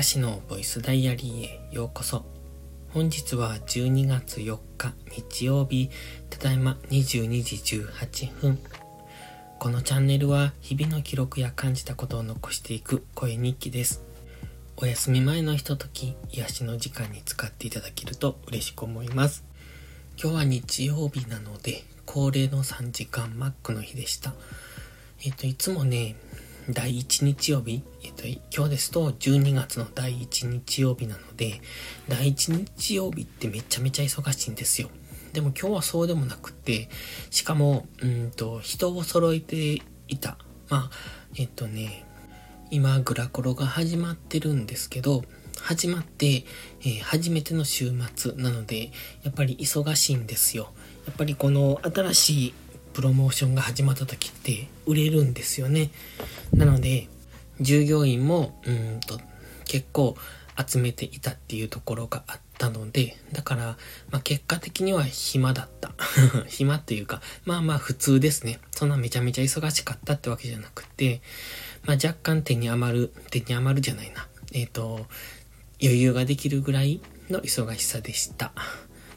かしのボイスダイアリーへようこそ。本日は12月4日日曜日、ただいま22時18分。このチャンネルは日々の記録や感じたことを残していく声日記です。お休み前のひととき、癒しの時間に使っていただけると嬉しく思います。今日は日曜日なので、恒例の3時間マックの日でした。えっ、と、いつもね、第1日曜日、えっと、今日ですと12月の第1日曜日なので、第1日曜日ってめちゃめちゃ忙しいんですよ。でも今日はそうでもなくて、しかも、うんと、人を揃えていた。まあ、えっとね、今、グラコロが始まってるんですけど、始まって、えー、初めての週末なので、やっぱり忙しいんですよ。やっぱりこの新しいプロモーションが始まった時って売れるんですよね。なので、従業員も、うんと、結構集めていたっていうところがあったので、だから、まあ、結果的には暇だった。暇っていうか、まあまあ普通ですね。そんなめちゃめちゃ忙しかったってわけじゃなくて、まあ若干手に余る、手に余るじゃないな。えっ、ー、と、余裕ができるぐらいの忙しさでした。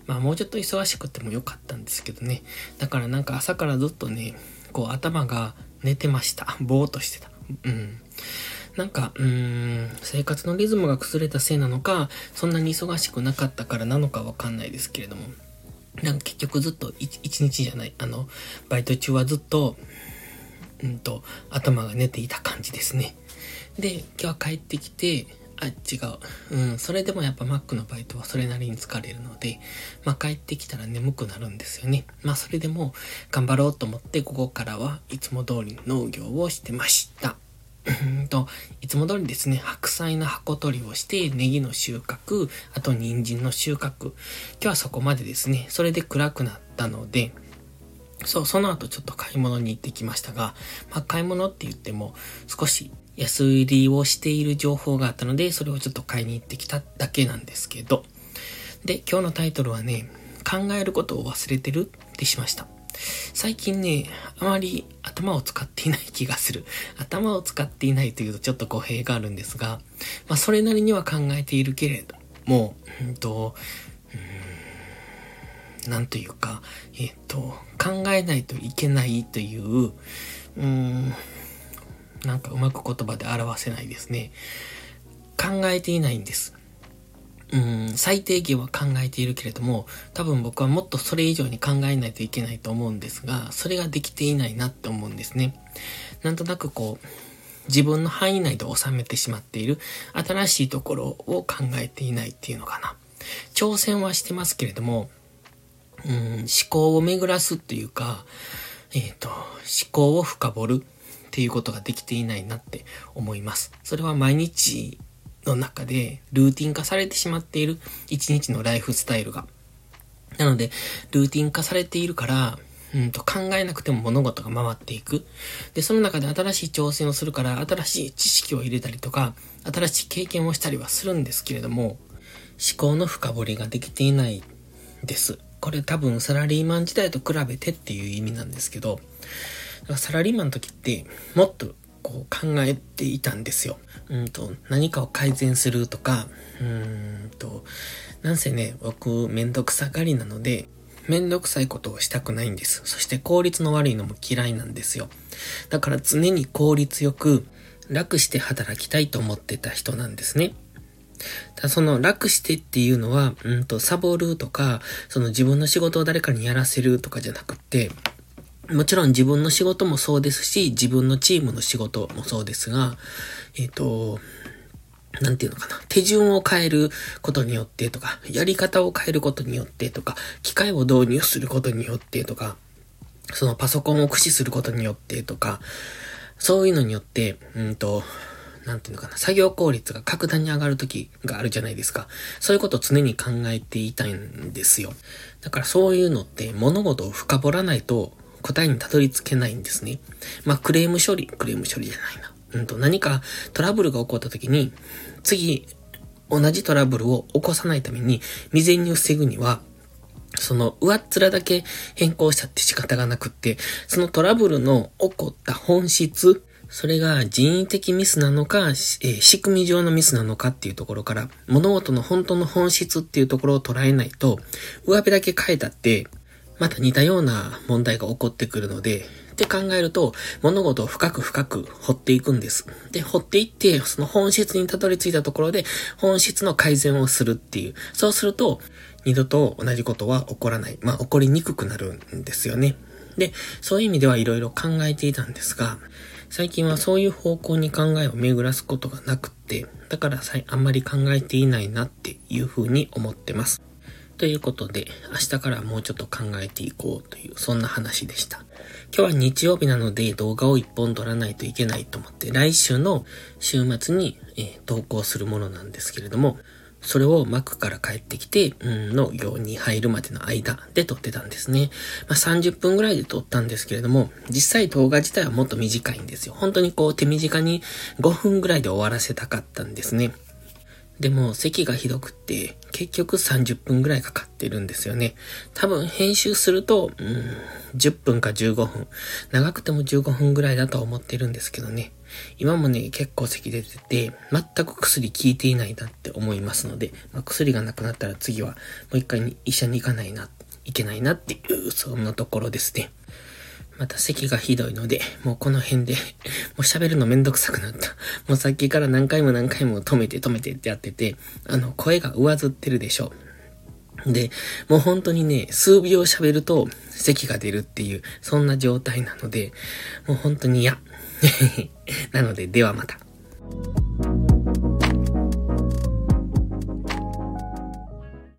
まあもうちょっと忙しくてもよかったんですけどね。だからなんか朝からずっとね、こう頭が寝てました。ぼーっとしてた。うん。なんか、うーん、生活のリズムが崩れたせいなのか、そんなに忙しくなかったからなのかわかんないですけれども。なんか結局ずっと一日じゃない、あの、バイト中はずっと、うんと、頭が寝ていた感じですね。で、今日は帰ってきて、あ、違う。うん、それでもやっぱ Mac のバイトはそれなりに疲れるので、まあ帰ってきたら眠くなるんですよね。まあそれでも頑張ろうと思ってここからはいつも通り農業をしてました。うんと、いつも通りですね、白菜の箱取りをして、ネギの収穫、あと人参の収穫。今日はそこまでですね、それで暗くなったので、そう、その後ちょっと買い物に行ってきましたが、まあ買い物って言っても少し安売りをしている情報があったので、それをちょっと買いに行ってきただけなんですけど。で、今日のタイトルはね、考えることを忘れてるってしました。最近ね、あまり頭を使っていない気がする。頭を使っていないというとちょっと語弊があるんですが、まあそれなりには考えているけれども、うんと、なんというか、えっ、と、考えないといけないという、うーん、なんかうまく言葉で表せないですね。考えていないんです。うん、最低限は考えているけれども、多分僕はもっとそれ以上に考えないといけないと思うんですが、それができていないなって思うんですね。なんとなくこう、自分の範囲内で収めてしまっている新しいところを考えていないっていうのかな。挑戦はしてますけれども、うん、思考を巡らすっていうか、えっ、ー、と、思考を深掘るっていうことができていないなって思います。それは毎日の中でルーティン化されてしまっている一日のライフスタイルが。なので、ルーティン化されているから、うんと考えなくても物事が回っていく。で、その中で新しい挑戦をするから、新しい知識を入れたりとか、新しい経験をしたりはするんですけれども、思考の深掘りができていないです。これ多分サラリーマン時代と比べてっていう意味なんですけど、サラリーマンの時って、もっとこう考えていたんですよ。うんと、何かを改善するとか、うんと、なんせね、僕、めんどくさがりなので、めんどくさいことをしたくないんです。そして効率の悪いのも嫌いなんですよ。だから常に効率よく、楽して働きたいと思ってた人なんですね。だその楽してっていうのは、うんと、サボるとか、その自分の仕事を誰かにやらせるとかじゃなくって、もちろん自分の仕事もそうですし、自分のチームの仕事もそうですが、えっ、ー、と、なんていうのかな。手順を変えることによってとか、やり方を変えることによってとか、機械を導入することによってとか、そのパソコンを駆使することによってとか、そういうのによって、うんと、なんていうのかな、作業効率が格段に上がる時があるじゃないですか。そういうことを常に考えていたいんですよ。だからそういうのって物事を深掘らないと答えにたどり着けないんですね。まあ、クレーム処理、クレーム処理じゃないな。うんと、何かトラブルが起こった時に、次、同じトラブルを起こさないために、未然に防ぐには、その上っ面だけ変更しちゃって仕方がなくって、そのトラブルの起こった本質、それが人為的ミスなのか、えー、仕組み上のミスなのかっていうところから、物事の本当の本質っていうところを捉えないと、上辺だけ変えたって、また似たような問題が起こってくるので、って考えると、物事を深く深く掘っていくんです。で、掘っていって、その本質にたどり着いたところで、本質の改善をするっていう。そうすると、二度と同じことは起こらない。まあ、起こりにくくなるんですよね。で、そういう意味ではいろいろ考えていたんですが、最近はそういう方向に考えを巡らすことがなくって、だからあんまり考えていないなっていうふうに思ってます。ということで、明日からもうちょっと考えていこうという、そんな話でした。今日は日曜日なので動画を一本撮らないといけないと思って、来週の週末に、えー、投稿するものなんですけれども、それをマックから帰ってきて、うん、の行に入るまでの間で撮ってたんですね。まあ、30分ぐらいで撮ったんですけれども、実際動画自体はもっと短いんですよ。本当にこう手短に5分ぐらいで終わらせたかったんですね。でも、席がひどくって、結局30分ぐらいかかってるんですよね。多分編集すると、うん、10分か15分。長くても15分ぐらいだと思ってるんですけどね。今もね、結構咳出てて、全く薬効いていないなって思いますので、まあ、薬がなくなったら次はもう一回医者に行かないな、いけないなっていう、そんなところですね。また咳がひどいので、もうこの辺で、もう喋るのめんどくさくなった。もうさっきから何回も何回も止めて止めてってやってて、あの、声が上ずってるでしょ。で、もう本当にね、数秒喋ると咳が出るっていう、そんな状態なので、もう本当に嫌。なので、ではまた。